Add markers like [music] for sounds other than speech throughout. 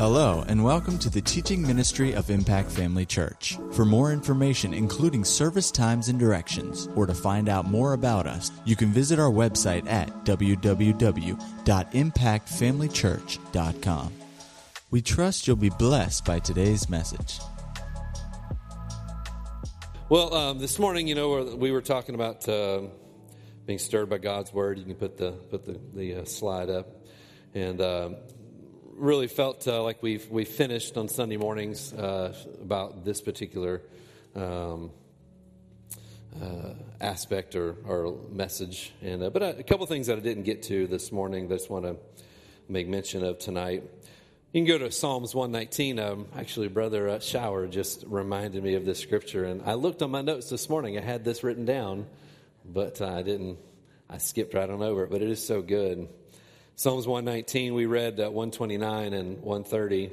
Hello, and welcome to the teaching ministry of Impact Family Church. For more information, including service times and directions, or to find out more about us, you can visit our website at www.impactfamilychurch.com. We trust you'll be blessed by today's message. Well, um, this morning, you know, we were talking about uh, being stirred by God's word. You can put the put the, the uh, slide up, and uh, really felt uh, like we've we finished on Sunday mornings uh, about this particular um, uh, aspect or, or message. And uh, but a, a couple things that I didn't get to this morning that I just want to make mention of tonight. You can go to Psalms 119. Um, actually, Brother uh, Shower just reminded me of this scripture, and I looked on my notes this morning. I had this written down, but I didn't. I skipped right on over it. But it is so good. Psalms 119, we read uh, 129 and 130.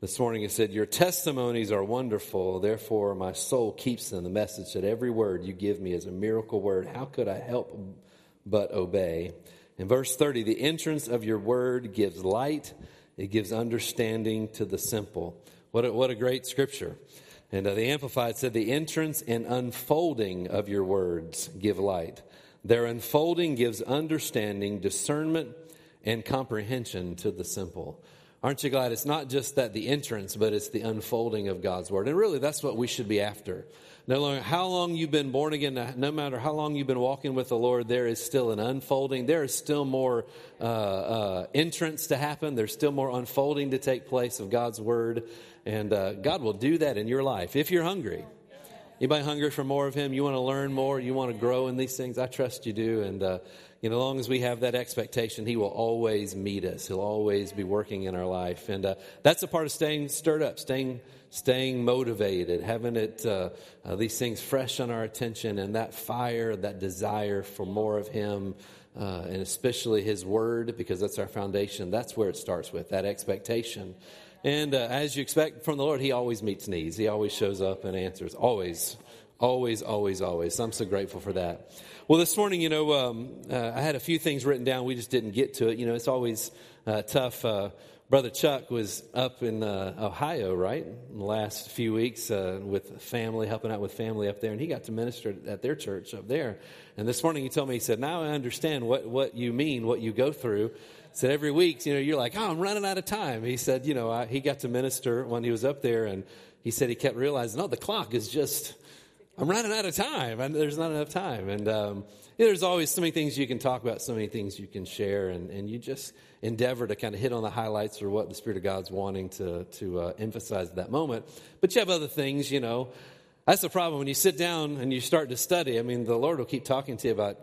This morning it said, Your testimonies are wonderful, therefore my soul keeps them. The message that every word you give me is a miracle word. How could I help but obey? In verse 30, the entrance of your word gives light, it gives understanding to the simple. What a, what a great scripture. And uh, the Amplified said, The entrance and unfolding of your words give light. Their unfolding gives understanding, discernment, and comprehension to the simple. Aren't you glad it's not just that the entrance, but it's the unfolding of God's word? And really, that's what we should be after. No matter how long you've been born again, no matter how long you've been walking with the Lord, there is still an unfolding. There is still more uh, uh, entrance to happen. There's still more unfolding to take place of God's word. And uh, God will do that in your life if you're hungry. Anybody hungry for more of Him? You want to learn more? You want to grow in these things? I trust you do. And uh, you know, as long as we have that expectation, He will always meet us. He'll always be working in our life, and uh, that's a part of staying stirred up, staying staying motivated, having it uh, uh, these things fresh on our attention, and that fire, that desire for more of Him. Uh, and especially his word, because that's our foundation. That's where it starts with that expectation. And uh, as you expect from the Lord, He always meets needs. He always shows up and answers. Always, always, always, always. I'm so grateful for that. Well, this morning, you know, um, uh, I had a few things written down. We just didn't get to it. You know, it's always uh, tough. Uh, Brother Chuck was up in uh, Ohio, right, in the last few weeks uh, with family, helping out with family up there, and he got to minister at their church up there. And this morning he told me, he said, Now I understand what, what you mean, what you go through. Said, Every week, you know, you're like, Oh, I'm running out of time. He said, You know, I, he got to minister when he was up there, and he said he kept realizing, Oh, the clock is just I'm running out of time. and there's not enough time. And um, there's always so many things you can talk about, so many things you can share, and, and you just endeavor to kind of hit on the highlights or what the Spirit of God's wanting to, to uh, emphasize at that moment. But you have other things, you know. That's the problem when you sit down and you start to study. I mean, the Lord will keep talking to you about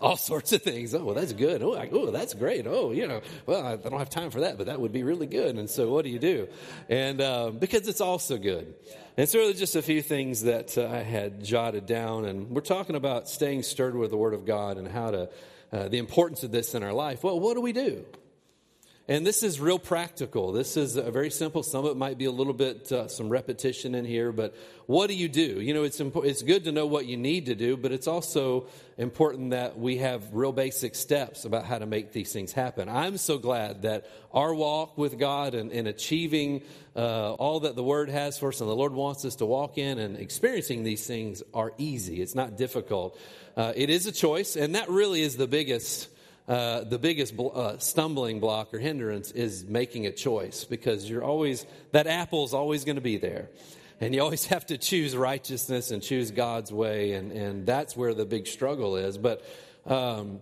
all sorts of things. Oh, well, that's good. Oh, I, oh, that's great. Oh, you know, well, I, I, don't have time for that, but that would be really good. And so, what do you do? And um, because it's also good. And so, just a few things that uh, I had jotted down, and we're talking about staying stirred with the Word of God and how to uh, the importance of this in our life. Well, what do we do? And this is real practical. This is very simple. Some of it might be a little bit, uh, some repetition in here, but what do you do? You know, it's, impo- it's good to know what you need to do, but it's also important that we have real basic steps about how to make these things happen. I'm so glad that our walk with God and, and achieving uh, all that the Word has for us and the Lord wants us to walk in and experiencing these things are easy. It's not difficult. Uh, it is a choice, and that really is the biggest uh, the biggest bl- uh, stumbling block or hindrance is making a choice because you're always, that apple's always going to be there. And you always [laughs] have to choose righteousness and choose God's way, and, and that's where the big struggle is. But um,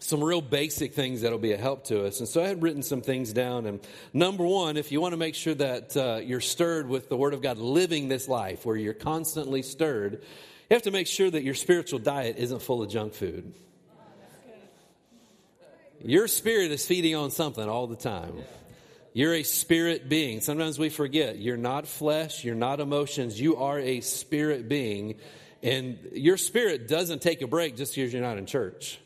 some real basic things that'll be a help to us. And so I had written some things down. And number one, if you want to make sure that uh, you're stirred with the Word of God, living this life where you're constantly stirred, you have to make sure that your spiritual diet isn't full of junk food. Your spirit is feeding on something all the time. You're a spirit being. Sometimes we forget you're not flesh, you're not emotions, you are a spirit being. And your spirit doesn't take a break just because you're not in church.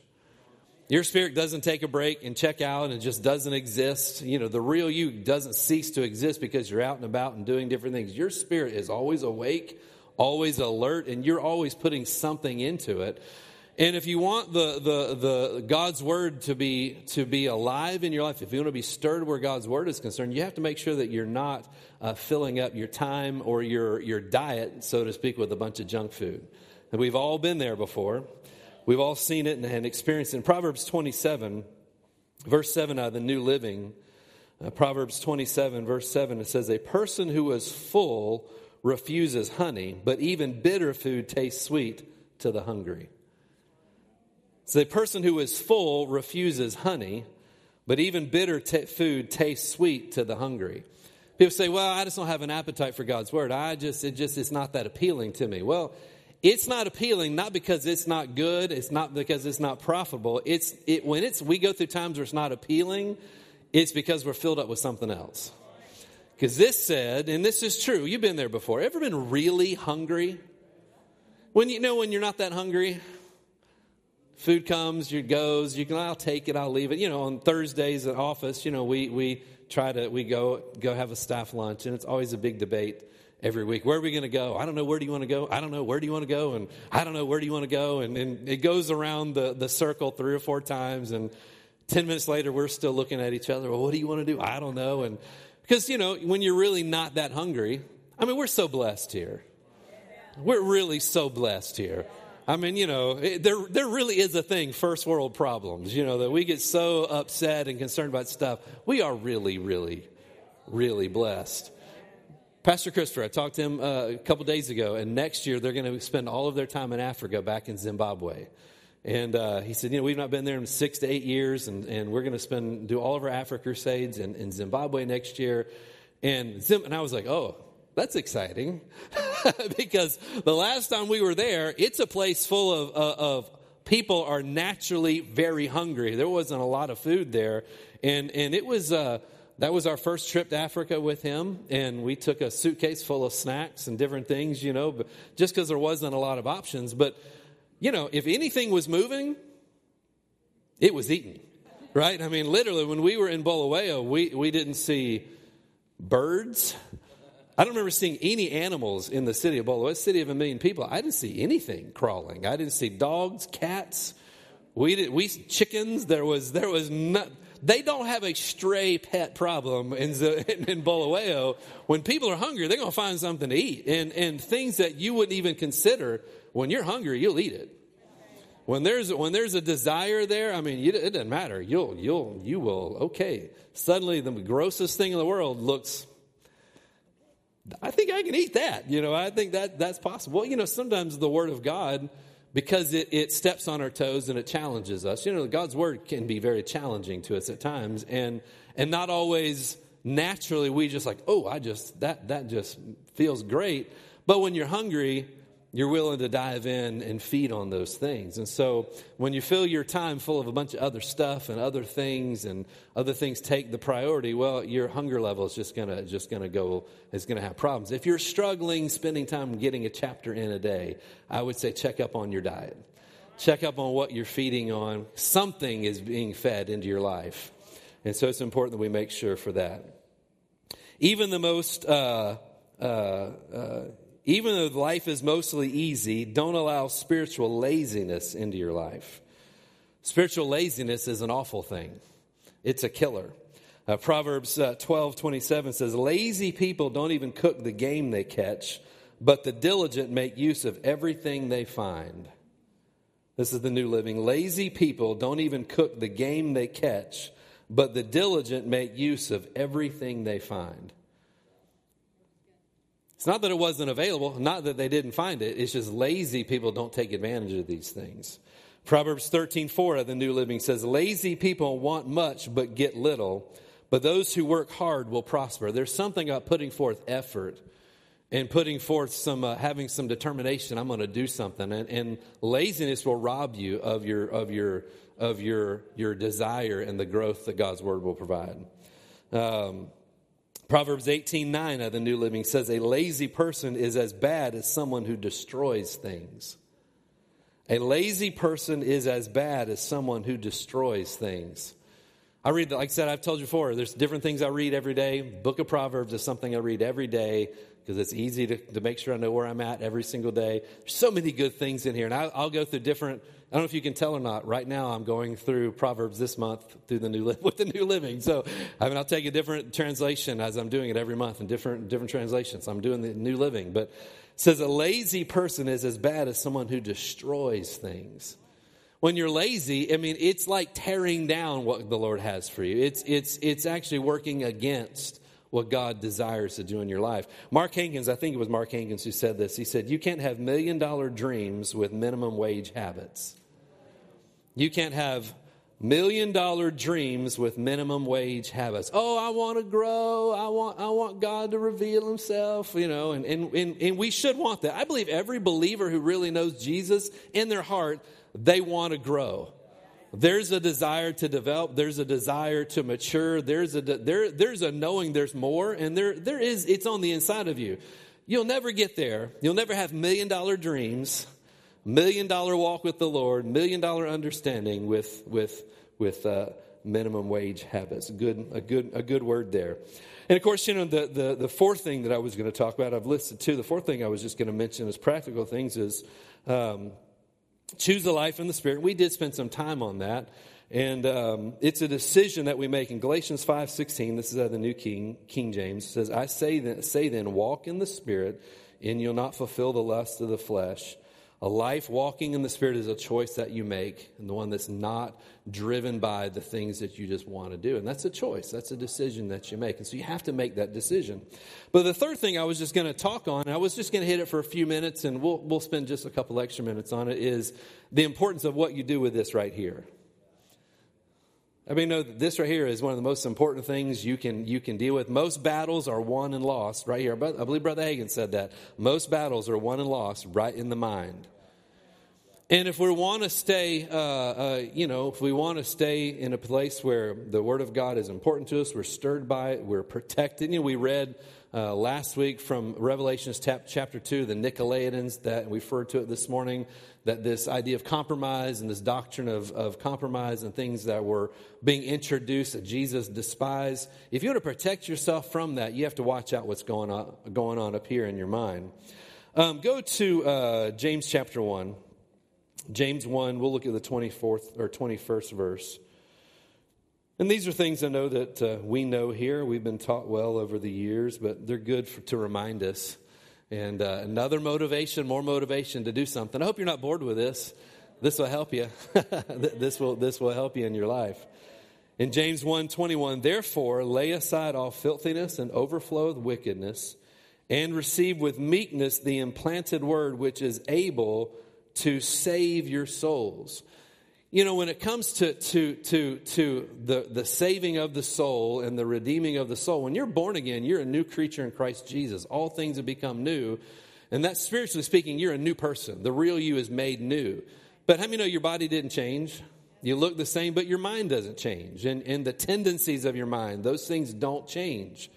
Your spirit doesn't take a break and check out and just doesn't exist. You know, the real you doesn't cease to exist because you're out and about and doing different things. Your spirit is always awake, always alert, and you're always putting something into it. And if you want the, the, the God's word to be, to be alive in your life, if you want to be stirred where God's word is concerned, you have to make sure that you're not uh, filling up your time or your, your diet, so to speak, with a bunch of junk food. And we've all been there before. We've all seen it and, and experienced it. In Proverbs 27, verse 7 out of the New Living, uh, Proverbs 27, verse 7, it says, A person who is full refuses honey, but even bitter food tastes sweet to the hungry. So the person who is full refuses honey, but even bitter t- food tastes sweet to the hungry. People say, "Well, I just don't have an appetite for God's word. I just it just it's not that appealing to me." Well, it's not appealing not because it's not good, it's not because it's not profitable. It's it when it's we go through times where it's not appealing, it's because we're filled up with something else. Because this said, and this is true, you've been there before. Ever been really hungry? When you know when you're not that hungry, food comes, you goes, you can, I'll take it, I'll leave it. You know, on Thursdays at office, you know, we, we try to, we go, go have a staff lunch and it's always a big debate every week. Where are we going to go? I don't know. Where do you want to go? I don't know. Where do you want to go? And I don't know. Where do you want to go? And, and it goes around the, the circle three or four times. And 10 minutes later, we're still looking at each other. Well, what do you want to do? I don't know. And because, you know, when you're really not that hungry, I mean, we're so blessed here. We're really so blessed here. I mean, you know, it, there, there really is a thing, first world problems, you know, that we get so upset and concerned about stuff. We are really, really, really blessed. Pastor Christopher, I talked to him uh, a couple days ago, and next year they're going to spend all of their time in Africa back in Zimbabwe. And uh, he said, you know, we've not been there in six to eight years, and, and we're going to spend do all of our Africa crusades in, in Zimbabwe next year. And, Zim, and I was like, oh, that's exciting. [laughs] because the last time we were there, it's a place full of, uh, of people are naturally very hungry. There wasn't a lot of food there. And, and it was, uh, that was our first trip to Africa with him. And we took a suitcase full of snacks and different things, you know, just because there wasn't a lot of options. But, you know, if anything was moving, it was eaten, right? I mean, literally, when we were in Bulawayo, we, we didn't see birds. I don't remember seeing any animals in the city of Bulawayo, a city of a million people. I didn't see anything crawling. I didn't see dogs, cats. We did, we chickens. There was there was not. They don't have a stray pet problem in [laughs] in, in Bulawayo. When people are hungry, they're going to find something to eat, and and things that you wouldn't even consider. When you're hungry, you'll eat it. When there's when there's a desire there, I mean, it doesn't matter. You'll you'll you will. Okay, suddenly the grossest thing in the world looks I think I can eat that. You know, I think that that's possible. Well, you know, sometimes the Word of God, because it, it steps on our toes and it challenges us. You know, God's Word can be very challenging to us at times, and and not always naturally we just like, oh, I just that that just feels great. But when you're hungry, you're willing to dive in and feed on those things. And so when you fill your time full of a bunch of other stuff and other things and other things take the priority, well, your hunger level is just gonna just gonna go is gonna have problems. If you're struggling spending time getting a chapter in a day, I would say check up on your diet. Check up on what you're feeding on. Something is being fed into your life. And so it's important that we make sure for that. Even the most uh, uh, uh, even though life is mostly easy, don't allow spiritual laziness into your life. Spiritual laziness is an awful thing, it's a killer. Uh, Proverbs uh, 12 27 says, Lazy people don't even cook the game they catch, but the diligent make use of everything they find. This is the New Living. Lazy people don't even cook the game they catch, but the diligent make use of everything they find. It's not that it wasn't available, not that they didn't find it. It's just lazy people don't take advantage of these things. Proverbs 13, 4 of the New Living says, Lazy people want much but get little, but those who work hard will prosper. There's something about putting forth effort and putting forth some, uh, having some determination. I'm going to do something, and, and laziness will rob you of your of your of your your desire and the growth that God's word will provide. Um, Proverbs 18 9 of the New Living says, A lazy person is as bad as someone who destroys things. A lazy person is as bad as someone who destroys things. I read, like I said, I've told you before, there's different things I read every day. Book of Proverbs is something I read every day because it's easy to, to make sure I know where I'm at every single day. There's so many good things in here, and I, I'll go through different. I don't know if you can tell or not. Right now, I'm going through Proverbs this month through the new [laughs] with the New Living. So, I mean, I'll take a different translation as I'm doing it every month in different different translations. I'm doing the New Living, but says a lazy person is as bad as someone who destroys things. When you're lazy, I mean, it's like tearing down what the Lord has for you. It's, it's, it's actually working against what God desires to do in your life. Mark Hankins, I think it was Mark Hankins who said this. He said, You can't have million dollar dreams with minimum wage habits. You can't have million dollar dreams with minimum wage habits. Oh, I want to grow. I want, I want God to reveal himself, you know, and, and, and, and we should want that. I believe every believer who really knows Jesus in their heart, they want to grow. There's a desire to develop. There's a desire to mature. There's a, there, there's a knowing there's more and there, there is, it's on the inside of you. You'll never get there. You'll never have million dollar dreams million dollar walk with the Lord, million dollar understanding with, with, with uh, minimum wage habits. Good, a, good, a good word there. And of course, you know, the, the, the fourth thing that I was going to talk about, I've listed two. The fourth thing I was just going to mention as practical things is um, choose a life in the Spirit. We did spend some time on that. And um, it's a decision that we make in Galatians 5.16. This is out of the New King, King James. says, I say then, say then, walk in the Spirit, and you'll not fulfill the lust of the flesh. A life walking in the Spirit is a choice that you make, and the one that's not driven by the things that you just want to do. And that's a choice, that's a decision that you make. And so you have to make that decision. But the third thing I was just going to talk on, I was just going to hit it for a few minutes, and we'll, we'll spend just a couple extra minutes on it, is the importance of what you do with this right here. I mean, no, this right here is one of the most important things you can you can deal with. Most battles are won and lost right here. I believe Brother Hagin said that. Most battles are won and lost right in the mind. And if we want to stay, uh, uh, you know, if we want to stay in a place where the Word of God is important to us, we're stirred by it, we're protected. You know, we read uh, last week from Revelations chapter 2, the Nicolaitans, that we referred to it this morning, that this idea of compromise and this doctrine of, of compromise and things that were being introduced that Jesus despised. If you want to protect yourself from that, you have to watch out what's going on, going on up here in your mind. Um, go to uh, James chapter 1. James 1, we'll look at the 24th or 21st verse. And these are things I know that uh, we know here. We've been taught well over the years, but they're good for, to remind us. And uh, another motivation, more motivation to do something. I hope you're not bored with this. This will help you. [laughs] this, will, this will help you in your life. In James 1 21, therefore lay aside all filthiness and overflow of wickedness, and receive with meekness the implanted word which is able to save your souls. You know, when it comes to, to, to, to the, the saving of the soul and the redeeming of the soul, when you're born again, you're a new creature in Christ Jesus. All things have become new. And that spiritually speaking, you're a new person. The real you is made new. But how many know your body didn't change? You look the same, but your mind doesn't change. And, and the tendencies of your mind, those things don't change.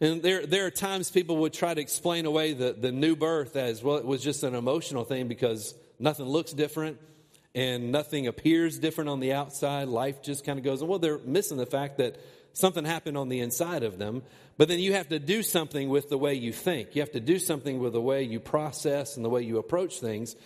And there, there are times people would try to explain away the, the new birth as, well, it was just an emotional thing because nothing looks different and nothing appears different on the outside. Life just kind of goes, well, they're missing the fact that something happened on the inside of them. But then you have to do something with the way you think. You have to do something with the way you process and the way you approach things.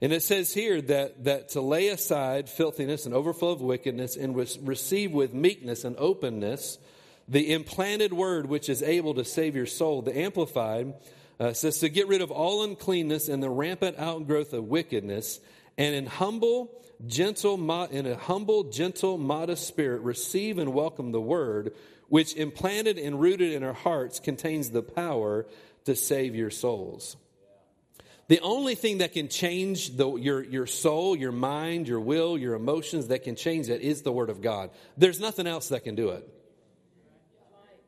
And it says here that, that to lay aside filthiness and overflow of wickedness and receive with meekness and openness the implanted word which is able to save your soul. The Amplified uh, says to get rid of all uncleanness and the rampant outgrowth of wickedness, and in humble, gentle, in a humble, gentle, modest spirit, receive and welcome the word, which implanted and rooted in our hearts contains the power to save your souls. The only thing that can change the, your, your soul, your mind, your will, your emotions that can change that is the Word of God. There's nothing else that can do it.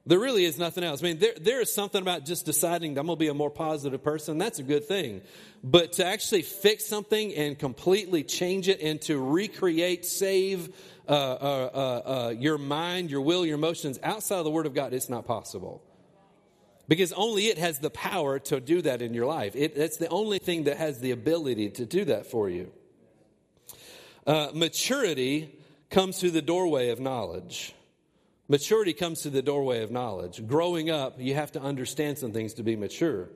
There really is nothing else. I mean, there, there is something about just deciding I'm going to be a more positive person. That's a good thing. But to actually fix something and completely change it and to recreate, save uh, uh, uh, uh, your mind, your will, your emotions outside of the Word of God, it's not possible. Because only it has the power to do that in your life. It, it's the only thing that has the ability to do that for you. Uh, maturity comes through the doorway of knowledge. Maturity comes through the doorway of knowledge. Growing up, you have to understand some things to be mature.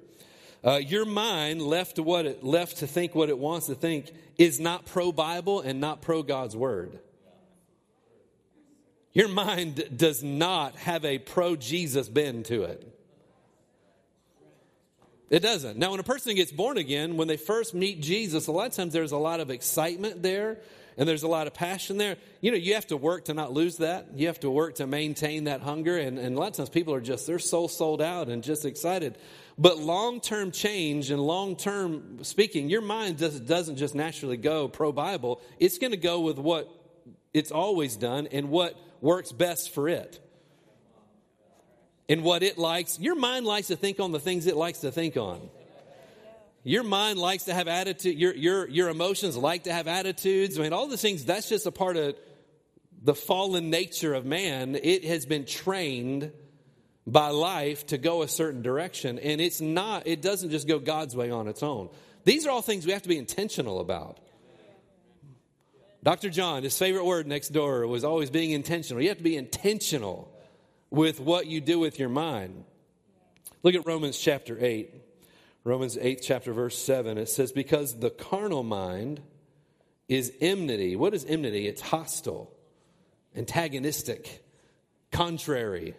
Uh, your mind, left to what it left to think what it wants to think, is not pro Bible and not pro God's word. Your mind does not have a pro Jesus bend to it. It doesn't. Now, when a person gets born again, when they first meet Jesus, a lot of times there's a lot of excitement there and there's a lot of passion there. You know, you have to work to not lose that. You have to work to maintain that hunger. And, and a lot of times people are just, they're so sold out and just excited. But long term change and long term speaking, your mind doesn't just naturally go pro Bible. It's going to go with what it's always done and what works best for it. And what it likes. Your mind likes to think on the things it likes to think on. Your mind likes to have attitude, your, your, your emotions like to have attitudes. I mean, all the things, that's just a part of the fallen nature of man. It has been trained by life to go a certain direction. And it's not, it doesn't just go God's way on its own. These are all things we have to be intentional about. Dr. John, his favorite word next door was always being intentional. You have to be intentional with what you do with your mind. Look at Romans chapter 8. Romans 8, chapter verse 7, it says, Because the carnal mind is enmity. What is enmity? It's hostile, antagonistic, contrary,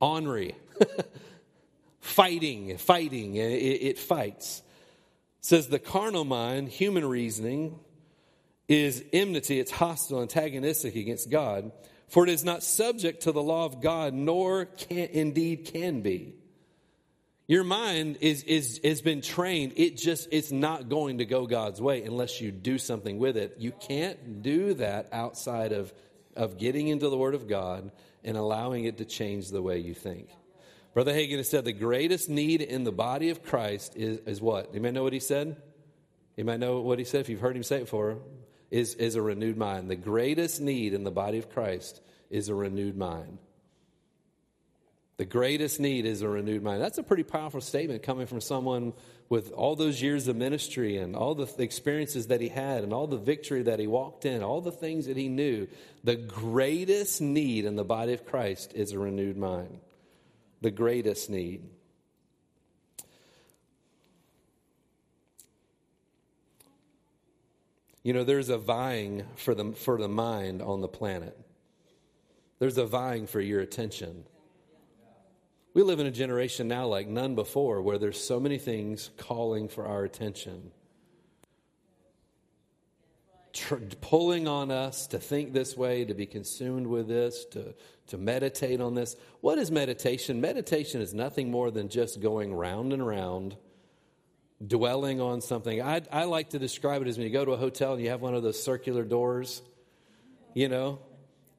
ornery, [laughs] fighting, fighting. It, it fights. It says the carnal mind, human reasoning, is enmity. It's hostile, antagonistic against God. For it is not subject to the law of God, nor can indeed can be. Your mind is, is, has been trained. It just, it's not going to go God's way unless you do something with it. You can't do that outside of, of getting into the Word of God and allowing it to change the way you think. Brother Hagin has said the greatest need in the body of Christ is, is what? You may know what he said? You might know what he said if you've heard him say it before. Is, is a renewed mind. The greatest need in the body of Christ is a renewed mind. The greatest need is a renewed mind. That's a pretty powerful statement coming from someone with all those years of ministry and all the experiences that he had and all the victory that he walked in, all the things that he knew. The greatest need in the body of Christ is a renewed mind. The greatest need. You know, there's a vying for the, for the mind on the planet. There's a vying for your attention. We live in a generation now like none before where there's so many things calling for our attention. Tr- pulling on us to think this way, to be consumed with this, to, to meditate on this. What is meditation? Meditation is nothing more than just going round and round, dwelling on something. I, I like to describe it as when you go to a hotel and you have one of those circular doors, you know,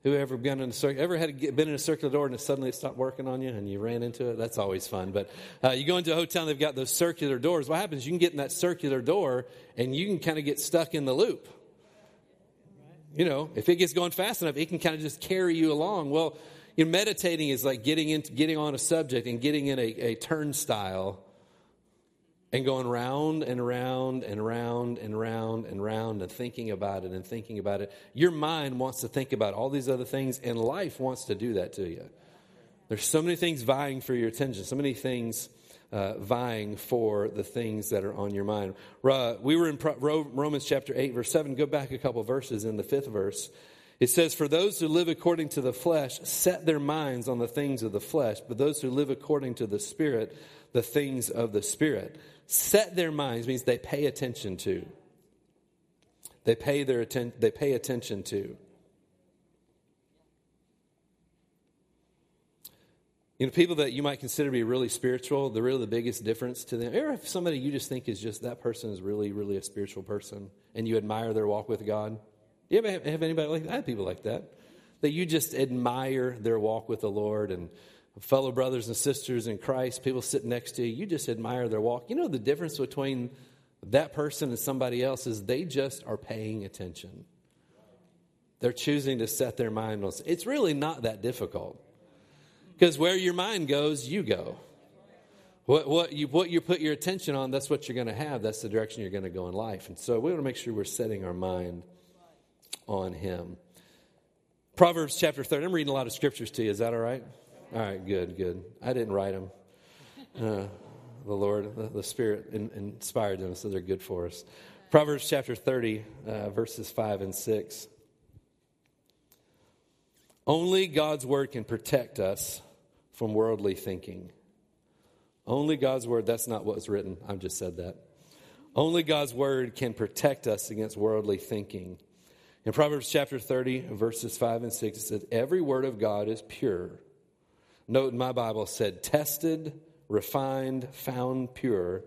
who ever been in a circular, ever had been in a circular door and it suddenly stopped working on you and you ran into it? That's always fun. But uh, you go into a hotel and they've got those circular doors. What happens? You can get in that circular door and you can kind of get stuck in the loop. You know, if it gets going fast enough, it can kind of just carry you along. Well, you know, meditating is like getting into getting on a subject and getting in a, a turnstile and going round and round and round and round and round and thinking about it and thinking about it. Your mind wants to think about all these other things, and life wants to do that to you. There's so many things vying for your attention, so many things uh, vying for the things that are on your mind. Uh, we were in Romans chapter 8, verse 7. Go back a couple verses in the fifth verse. It says, For those who live according to the flesh set their minds on the things of the flesh, but those who live according to the Spirit, the things of the Spirit set their minds means they pay attention to. They pay their atten- they pay attention to. You know, people that you might consider to be really spiritual, the really the biggest difference to them. Or if somebody you just think is just that person is really, really a spiritual person and you admire their walk with God. You ever have, have anybody like that? I have people like that. That you just admire their walk with the Lord and fellow brothers and sisters in Christ, people sitting next to you, you just admire their walk. You know the difference between that person and somebody else is they just are paying attention. They're choosing to set their mind on it's really not that difficult. Because where your mind goes, you go. What, what, you, what you put your attention on, that's what you're going to have. That's the direction you're going to go in life. And so we want to make sure we're setting our mind on Him. Proverbs chapter 30. I'm reading a lot of scriptures to you. Is that all right? All right, good, good. I didn't write them. Uh, the Lord, the, the Spirit in, inspired them, so they're good for us. Proverbs chapter 30, uh, verses 5 and 6. Only God's word can protect us from worldly thinking. Only God's word, that's not what was written. I just said that. Only God's word can protect us against worldly thinking. In Proverbs chapter 30, verses 5 and 6, it says, Every word of God is pure. Note in my Bible said, tested, refined, found pure.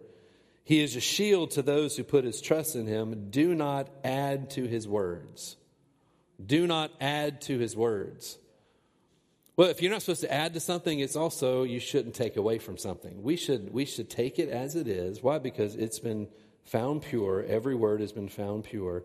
He is a shield to those who put his trust in him. Do not add to his words. Do not add to his words. Well, if you're not supposed to add to something, it's also you shouldn't take away from something. We should we should take it as it is. Why? Because it's been found pure. Every word has been found pure,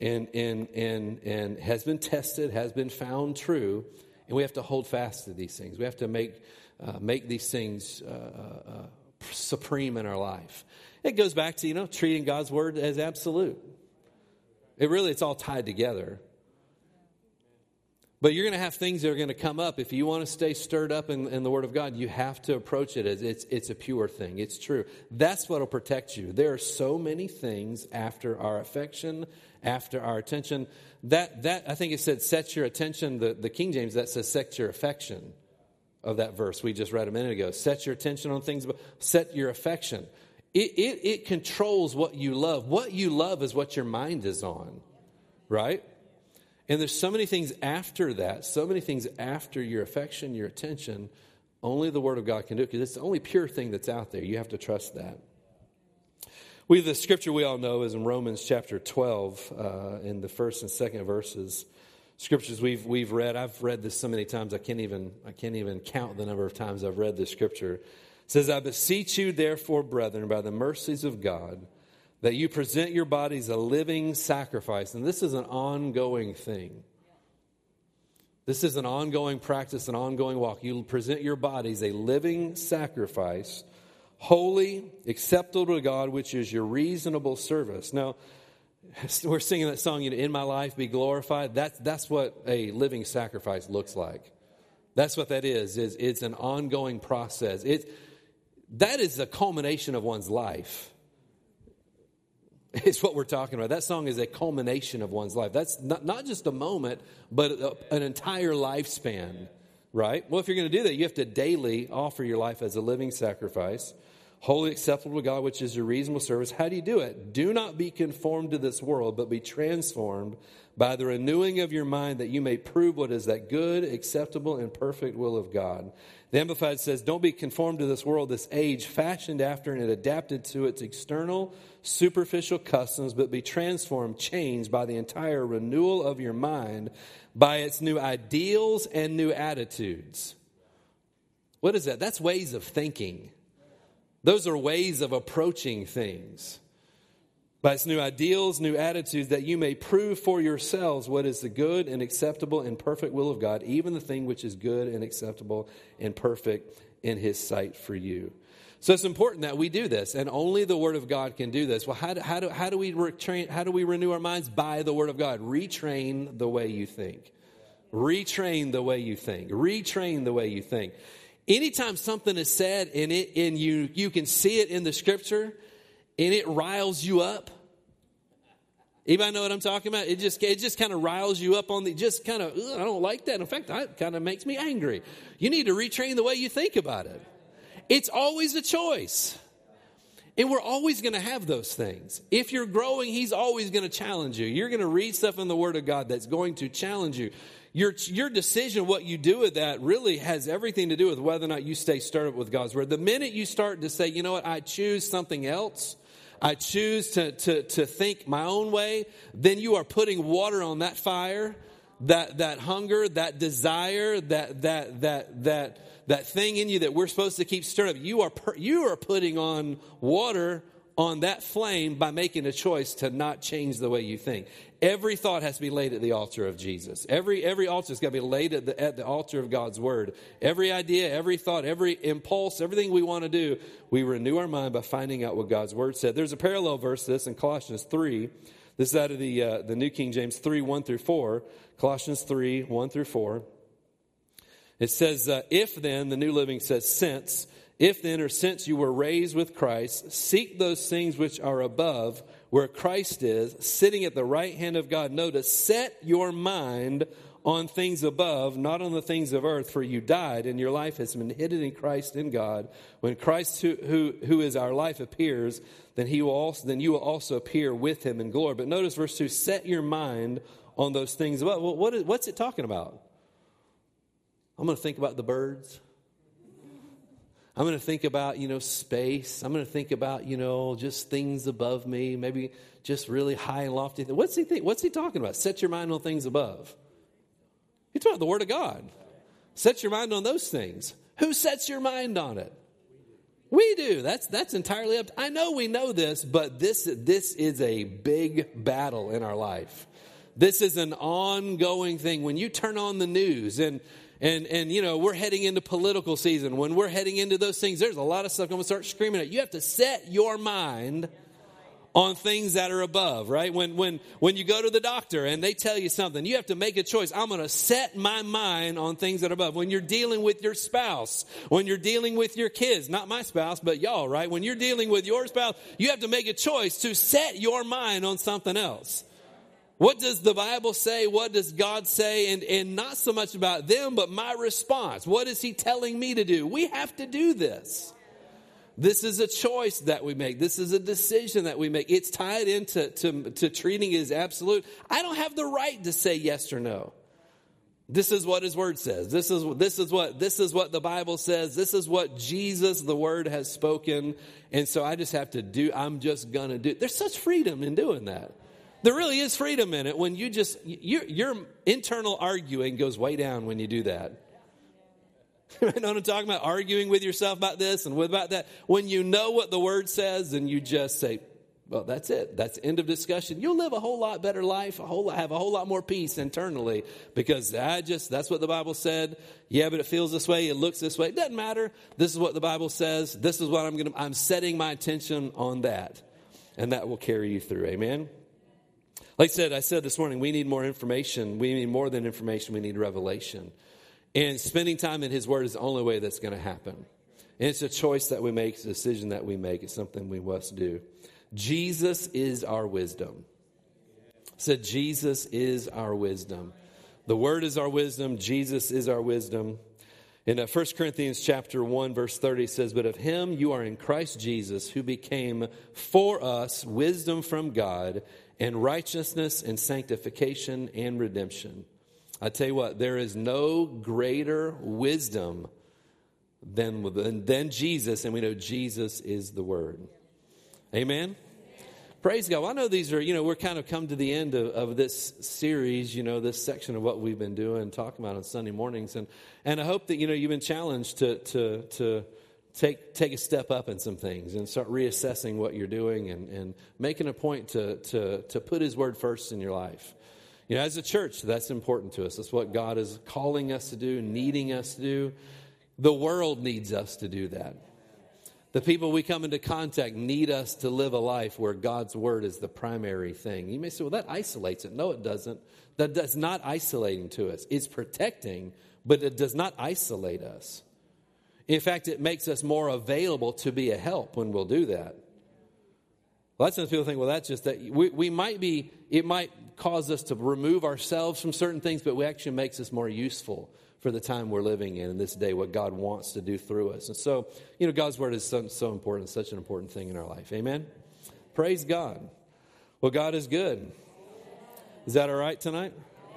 and and and and has been tested, has been found true, and we have to hold fast to these things. We have to make uh, make these things uh, uh, uh supreme in our life. It goes back to you know treating God's word as absolute. It really it's all tied together. But you're going to have things that are going to come up. If you want to stay stirred up in, in, the Word of God, you have to approach it as it's, it's a pure thing. It's true. That's what will protect you. There are so many things after our affection, after our attention. That, that I think it said, set your attention. The, the King James, that says, set your affection of that verse we just read a minute ago. Set your attention on things, set your affection. It, it, it controls what you love. What you love is what your mind is on, right? And there's so many things after that, so many things after your affection, your attention. Only the Word of God can do it because it's the only pure thing that's out there. You have to trust that. We, the scripture we all know is in Romans chapter 12, uh, in the first and second verses. Scriptures we've, we've read. I've read this so many times I can't, even, I can't even count the number of times I've read this scripture. It says, I beseech you, therefore, brethren, by the mercies of God that you present your bodies a living sacrifice. And this is an ongoing thing. This is an ongoing practice, an ongoing walk. You present your bodies a living sacrifice, holy, acceptable to God, which is your reasonable service. Now, [laughs] we're singing that song, you know, In My Life Be Glorified. That's, that's what a living sacrifice looks like. That's what that is, is it's an ongoing process. It, that is the culmination of one's life. [laughs] It's what we're talking about. That song is a culmination of one's life. That's not, not just a moment, but an entire lifespan, right? Well, if you're going to do that, you have to daily offer your life as a living sacrifice, wholly acceptable to God, which is your reasonable service. How do you do it? Do not be conformed to this world, but be transformed by the renewing of your mind that you may prove what is that good, acceptable, and perfect will of God. The Amplified says, Don't be conformed to this world, this age, fashioned after and adapted to its external, superficial customs, but be transformed, changed by the entire renewal of your mind, by its new ideals and new attitudes. What is that? That's ways of thinking. Those are ways of approaching things by its new ideals, new attitudes, that you may prove for yourselves what is the good and acceptable and perfect will of God, even the thing which is good and acceptable and perfect in His sight for you. So it's important that we do this, and only the Word of God can do this. Well, how do, how do, how do, we, retrain, how do we renew our minds? By the Word of God. Retrain the way you think. Retrain the way you think. Retrain the way you think. Anytime something is said and, it, and you, you can see it in the Scripture, and it riles you up, Anybody know what I'm talking about? It just it just kind of riles you up on the just kind of I don't like that. In fact, that kind of makes me angry. You need to retrain the way you think about it. It's always a choice. And we're always going to have those things. If you're growing, he's always going to challenge you. You're going to read stuff in the Word of God that's going to challenge you. Your, your decision, what you do with that, really has everything to do with whether or not you stay started with God's Word. The minute you start to say, you know what, I choose something else, I choose to, to, to think my own way, then you are putting water on that fire, that, that hunger, that desire, that, that, that, that, that thing in you that we're supposed to keep stirring up. You are, you are putting on water on that flame by making a choice to not change the way you think. Every thought has to be laid at the altar of Jesus. Every, every altar has got to be laid at the, at the altar of God's word. Every idea, every thought, every impulse, everything we want to do, we renew our mind by finding out what God's word said. There's a parallel verse to this in Colossians 3 This is out of the, uh, the New King James 3 1 through 4. Colossians 3 1 through 4. It says, uh, If then, the New Living says, since, if then or since you were raised with Christ, seek those things which are above, where Christ is, sitting at the right hand of God. Notice, set your mind on things above, not on the things of earth, for you died, and your life has been hidden in Christ in God. When Christ, who, who, who is our life, appears, then, he will also, then you will also appear with him in glory. But notice verse 2 set your mind on those things above. Well, what is, what's it talking about? I'm going to think about the birds. I'm going to think about, you know, space. I'm going to think about, you know, just things above me, maybe just really high and lofty. What's he think? What's he talking about? Set your mind on things above. He's talking about the Word of God. Set your mind on those things. Who sets your mind on it? We do. That's that's entirely up. To, I know we know this, but this this is a big battle in our life. This is an ongoing thing. When you turn on the news and and and you know we're heading into political season, when we're heading into those things, there's a lot of stuff going to start screaming at you. have to set your mind on things that are above, right? When, when, when you go to the doctor and they tell you something, you have to make a choice. I'm going to set my mind on things that are above. When you're dealing with your spouse, when you're dealing with your kids, not my spouse, but y'all, right? When you're dealing with your spouse, you have to make a choice to set your mind on something else. What does the Bible say? What does God say? And, and not so much about them, but my response. What is He telling me to do? We have to do this. This is a choice that we make. This is a decision that we make. It's tied into to, to treating it as absolute. I don't have the right to say yes or no. This is what his word says. This is, this is what, this is what the Bible says. This is what Jesus, the word, has spoken. And so I just have to do, I'm just gonna do. There's such freedom in doing that. There really is freedom in it when you just, your, your internal arguing goes way down when you do that. [laughs] you know what I'm talking about? Arguing with yourself about this and with about that. When you know what the word says and you just say, well, that's it. That's end of discussion. You'll live a whole lot better life, a whole have a whole lot more peace internally because I just that's what the Bible said. Yeah, but it feels this way, it looks this way. It doesn't matter. This is what the Bible says. This is what I'm going to I'm setting my attention on that. And that will carry you through. Amen. Like I said, I said this morning, we need more information. We need more than information, we need revelation. And spending time in His Word is the only way that's going to happen. And it's a choice that we make, it's a decision that we make, it's something we must do. Jesus is our wisdom. said, Jesus is our wisdom. The Word is our wisdom, Jesus is our wisdom. In 1 uh, Corinthians chapter 1 verse 30 says, "But of him you are in Christ Jesus, who became for us wisdom from God, and righteousness and sanctification and redemption." I tell you what, there is no greater wisdom than, than Jesus, and we know Jesus is the Word. Amen? Praise God. Well, I know these are, you know, we're kind of come to the end of, of this series, you know, this section of what we've been doing, talking about on Sunday mornings. And, and I hope that, you know, you've been challenged to, to, to take, take a step up in some things and start reassessing what you're doing and, and making a point to, to, to put His Word first in your life. You know, as a church, that's important to us. That's what God is calling us to do, needing us to do. The world needs us to do that. The people we come into contact need us to live a life where God's word is the primary thing. You may say, well, that isolates it. No, it doesn't. That does not isolating to us. It's protecting, but it does not isolate us. In fact, it makes us more available to be a help when we'll do that. Well, that's people think, well, that's just that. We, we might be, it might cause us to remove ourselves from certain things, but it actually makes us more useful for the time we're living in in this day, what God wants to do through us. And so, you know, God's word is so, so important, such an important thing in our life. Amen? Praise God. Well, God is good. Is that all right tonight?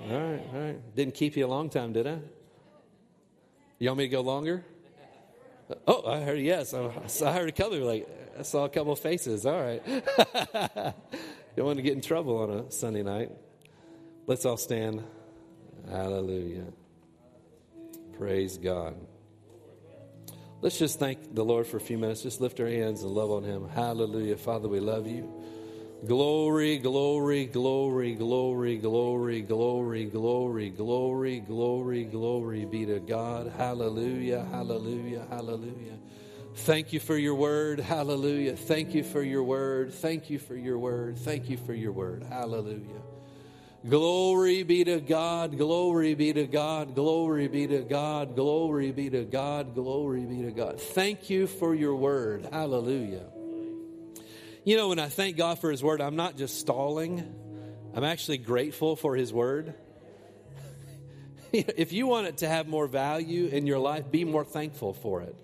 All right, all right. Didn't keep you a long time, did I? You want me to go longer? Oh, I heard yes. I heard a couple like I saw a couple faces. All right. You [laughs] don't want to get in trouble on a Sunday night. Let's all stand. Hallelujah. Praise God. Let's just thank the Lord for a few minutes. Just lift our hands and love on Him. Hallelujah. Father, we love you. Glory, glory, glory, glory, glory, glory, glory, glory, glory, glory be to God. Hallelujah, hallelujah, hallelujah. Thank you for your word. Hallelujah. Thank you for your word. Thank you for your word. Thank you for your word. Hallelujah. Glory be to God. Glory be to God. Glory be to God. Glory be to God. Glory be to God. Thank you for your word. Hallelujah. You know, when I thank God for his word, I'm not just stalling, I'm actually grateful for his word. [laughs] if you want it to have more value in your life, be more thankful for it.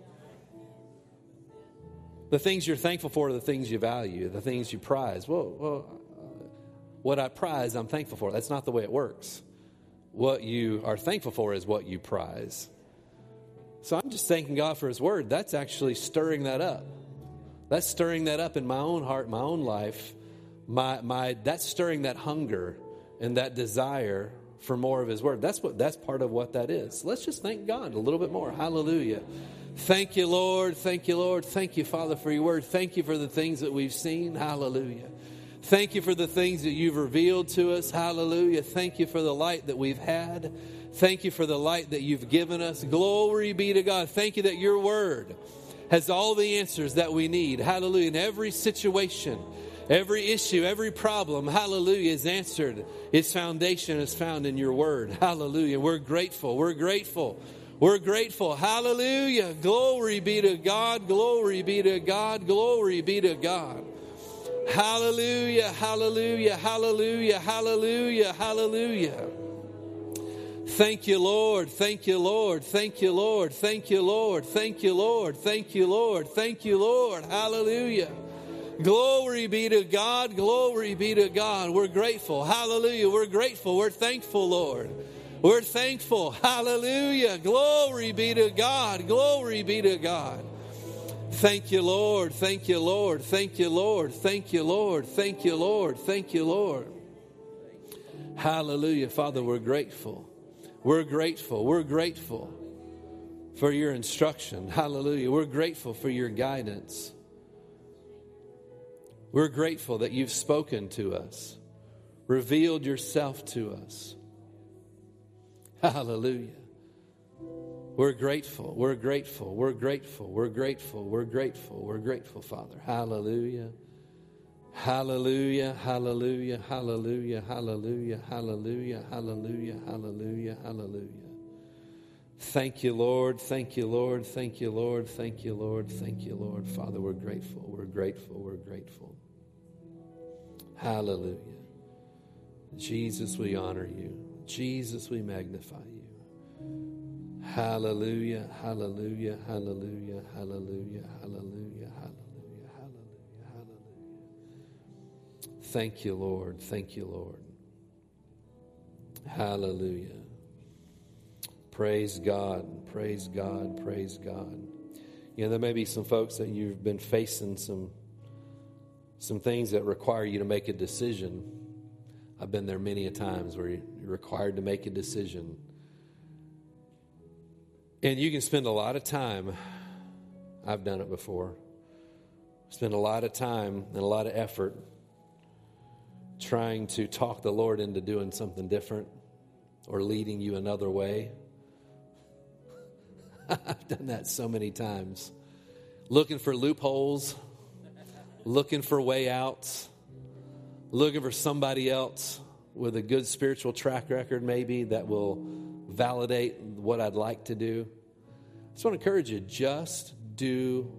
The things you're thankful for are the things you value, the things you prize. Well, well uh, what I prize, I'm thankful for. That's not the way it works. What you are thankful for is what you prize. So I'm just thanking God for His Word. That's actually stirring that up. That's stirring that up in my own heart, my own life. My, my, that's stirring that hunger and that desire for more of His Word. That's what that's part of what that is. Let's just thank God a little bit more. Hallelujah. Thank you, Lord. Thank you, Lord. Thank you, Father, for your Word. Thank you for the things that we've seen. Hallelujah. Thank you for the things that you've revealed to us. Hallelujah. Thank you for the light that we've had. Thank you for the light that you've given us. Glory be to God. Thank you that your word has all the answers that we need. Hallelujah. In every situation, every issue, every problem, hallelujah, is answered. Its foundation is found in your word. Hallelujah. We're grateful. We're grateful. We're grateful. Hallelujah. Glory be to God. Glory be to God. Glory be to God. Hallelujah, hallelujah, hallelujah, hallelujah, hallelujah. Thank you, Lord. Thank you, Lord. Thank you, Lord. Thank you, Lord. Thank you, Lord. Thank you, Lord. Thank you, Lord. Hallelujah. Glory be to God. Glory be to God. We're grateful. Hallelujah. We're grateful. We're thankful, Lord. We're thankful. Hallelujah. Glory be to God. Glory be to God. Thank you, Lord. Thank you, Lord. Thank you, Lord. Thank you, Lord. Thank you, Lord. Thank you, Lord. Hallelujah. Father, we're grateful. We're grateful. We're grateful for your instruction. [laughs] Hallelujah. We're grateful for your guidance. We're grateful that you've spoken to us, revealed yourself to us. [laughs] Hallelujah. We're grateful. We're grateful. We're grateful. We're grateful. We're grateful. We're grateful, Father. Hallelujah. Hallelujah, hallelujah, hallelujah, hallelujah, hallelujah, hallelujah, hallelujah, hallelujah. Thank you, Lord. Thank you, Lord. Thank you, Lord. Thank you, Lord. Thank you, Lord. Father, we're grateful. We're grateful. We're grateful. Hallelujah. Jesus, we honor you. Jesus, we magnify you. Hallelujah, hallelujah, hallelujah, hallelujah, hallelujah. Thank you, Lord. Thank you, Lord. Hallelujah. Praise God. Praise God. Praise God. You know, there may be some folks that you've been facing some some things that require you to make a decision. I've been there many a times where you're required to make a decision. And you can spend a lot of time, I've done it before, spend a lot of time and a lot of effort trying to talk the Lord into doing something different or leading you another way. [laughs] I've done that so many times. Looking for loopholes, looking for way outs, looking for somebody else with a good spiritual track record, maybe, that will validate what I'd like to do. I just want to encourage you, just do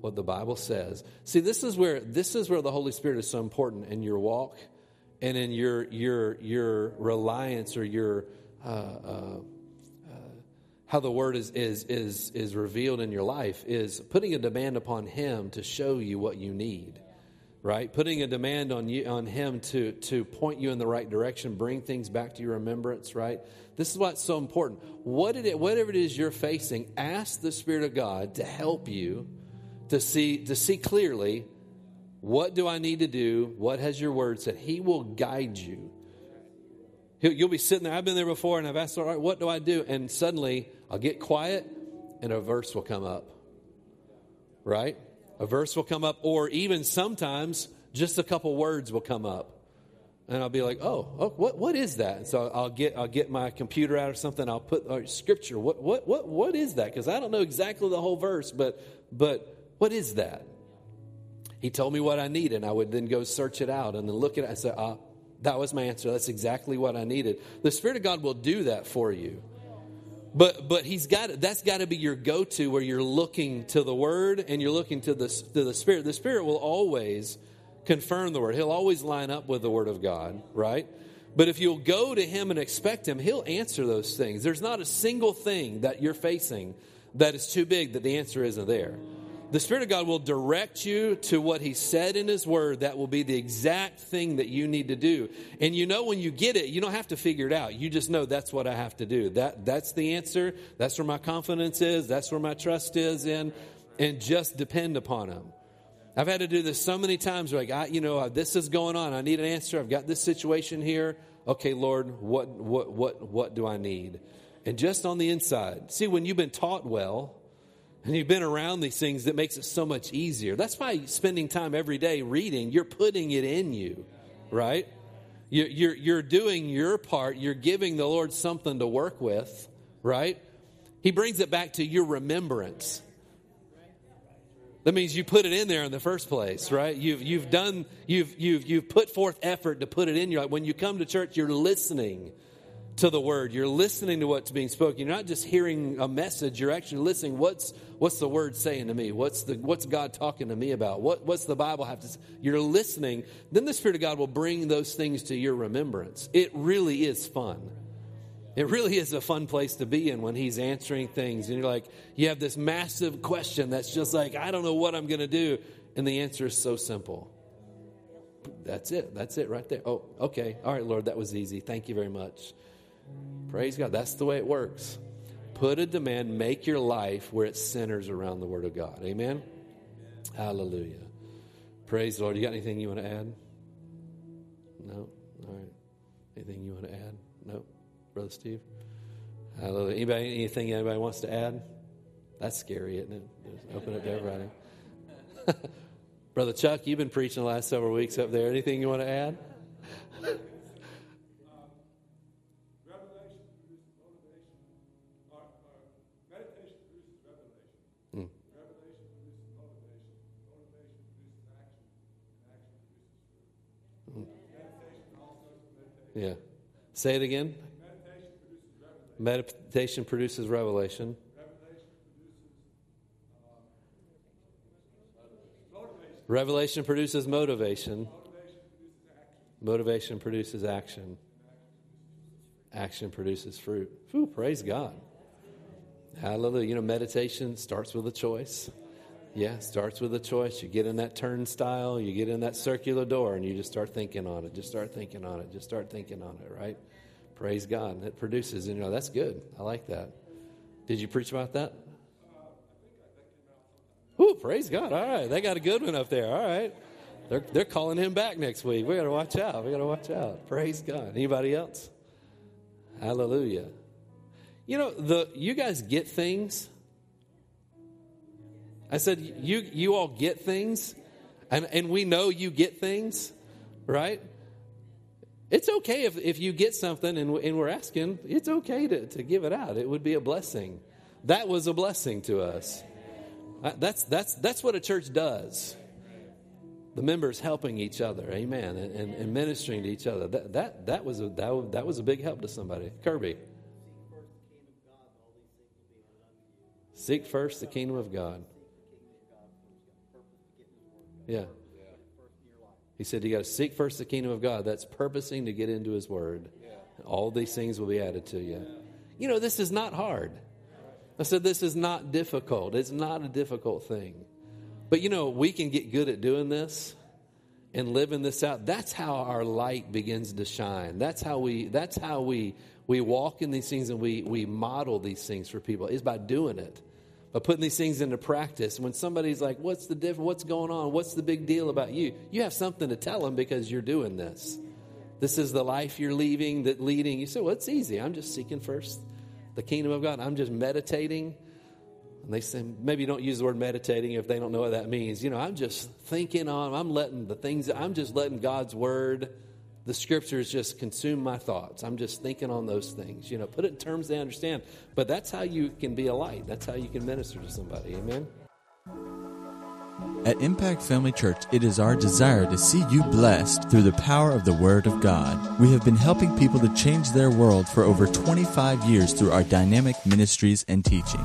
what the Bible says. See, this is where this is where the Holy Spirit is so important in your walk and in your your your reliance or your uh, uh, uh, how the word is is is is revealed in your life is putting a demand upon Him to show you what you need right? Putting a demand on you on him to to point you in the right direction, bring things back to your remembrance, right? This is why it's so important. What it whatever it is you're facing, ask the Spirit of God to help you to see to see clearly what do I need to do? What has your word said? He will guide you. You'll be sitting there. I've been there before, and I've asked, all right, what do I do? And suddenly I'll get quiet, and a verse will come up. Right? A verse will come up, or even sometimes just a couple words will come up. and I'll be like, oh, oh, what, what is that? And so I'll get, I'll get my computer out or something. I'll put uh, scripture. What, what, what, what is that? Because I don't know exactly the whole verse, but, but what is that? He told me what I needed, and I would then go search it out and then look at it and say, ah, that was my answer. That's exactly what I needed. The Spirit of God will do that for you. But but he's got that's got to be your go-to where you're looking to the word and you're looking to the to the spirit. The spirit will always confirm the word. He'll always line up with the word of God, right? But if you'll go to him and expect him, he'll answer those things. There's not a single thing that you're facing that is too big that the answer isn't there. The Spirit of God will direct you to what He said in His Word that will be the exact thing that you need to do. And you know when you get it, you don't have to figure it out. You just know that's what I have to do. That, that's the answer. That's where my confidence is. That's where my trust is in. And just depend upon Him. I've had to do this so many times. Like, I, you know, this is going on. I need an answer. I've got this situation here. Okay, Lord, what, what, what, what do I need? And just on the inside, see, when you've been taught well, and you've been around these things that makes it so much easier. That's why spending time every day reading, you're putting it in you, right? You're, you're, doing your part. You're giving the Lord something to work with, right? He brings it back to your remembrance. That means you put it in there in the first place, right? You've, you've done, you've, you've, you've put forth effort to put it in. You're like, when you come to church, you're listening to the word. You're listening to what's being spoken. You're not just hearing a message. You're actually listening. What's, what's the word saying to me? What's, the, what's God talking to me about? What, what's the Bible have to say? You're listening. Then the Spirit of God will bring those things to your remembrance. It really is fun. It really is a fun place to be in when he's answering things. And you're like, you have this massive question that's just like, I don't know what I'm going to do. And the answer is so simple. That's it. That's it right there. Oh, okay. All right, Lord, that was easy. Thank you very much. Praise God. That's the way it works. Put a demand, make your life where it centers around the Word of God. Amen? Hallelujah. Praise the Lord. You got anything you want to add? No? All right. Anything you want to add? No? Brother Steve? Hallelujah. Anybody, anything anybody wants to add? That's scary, isn't it? Just open it to everybody. [laughs] Brother Chuck, you've been preaching the last several weeks up there. Anything you want to add? Yeah. Say it again. Meditation produces revelation. Revelation produces motivation. Motivation produces action. Action produces fruit. Whew, praise God. Hallelujah. You know, meditation starts with a choice. Yeah, starts with a choice. You get in that turnstile, you get in that circular door, and you just start thinking on it. Just start thinking on it. Just start thinking on it, right? Praise God. It produces, and you know, that's good. I like that. Did you preach about that? Ooh, praise God. All right. They got a good one up there. All right. They're, they're calling him back next week. We got to watch out. We got to watch out. Praise God. Anybody else? Hallelujah. You know, the you guys get things I said, you, you all get things, and, and we know you get things, right? It's okay if, if you get something and, and we're asking, it's okay to, to give it out. It would be a blessing. That was a blessing to us. Uh, that's, that's, that's what a church does. The members helping each other, amen, and, and, and ministering to each other. That, that, that, was a, that, that was a big help to somebody. Kirby. Seek first the kingdom of God. Yeah. He said, You got to seek first the kingdom of God. That's purposing to get into His Word. All these things will be added to you. You know, this is not hard. I said, This is not difficult. It's not a difficult thing. But you know, we can get good at doing this and living this out. That's how our light begins to shine. That's how we, that's how we, we walk in these things and we, we model these things for people, is by doing it of putting these things into practice. When somebody's like, "What's the difference? What's going on? What's the big deal about you?" You have something to tell them because you're doing this. This is the life you're leaving, that leading. You say, "Well, it's easy. I'm just seeking first the kingdom of God. I'm just meditating." And they say, maybe don't use the word meditating if they don't know what that means. You know, I'm just thinking on. I'm letting the things. I'm just letting God's word the scriptures just consume my thoughts. I'm just thinking on those things. You know, put it in terms they understand. But that's how you can be a light. That's how you can minister to somebody. Amen. At Impact Family Church, it is our desire to see you blessed through the power of the Word of God. We have been helping people to change their world for over 25 years through our dynamic ministries and teaching.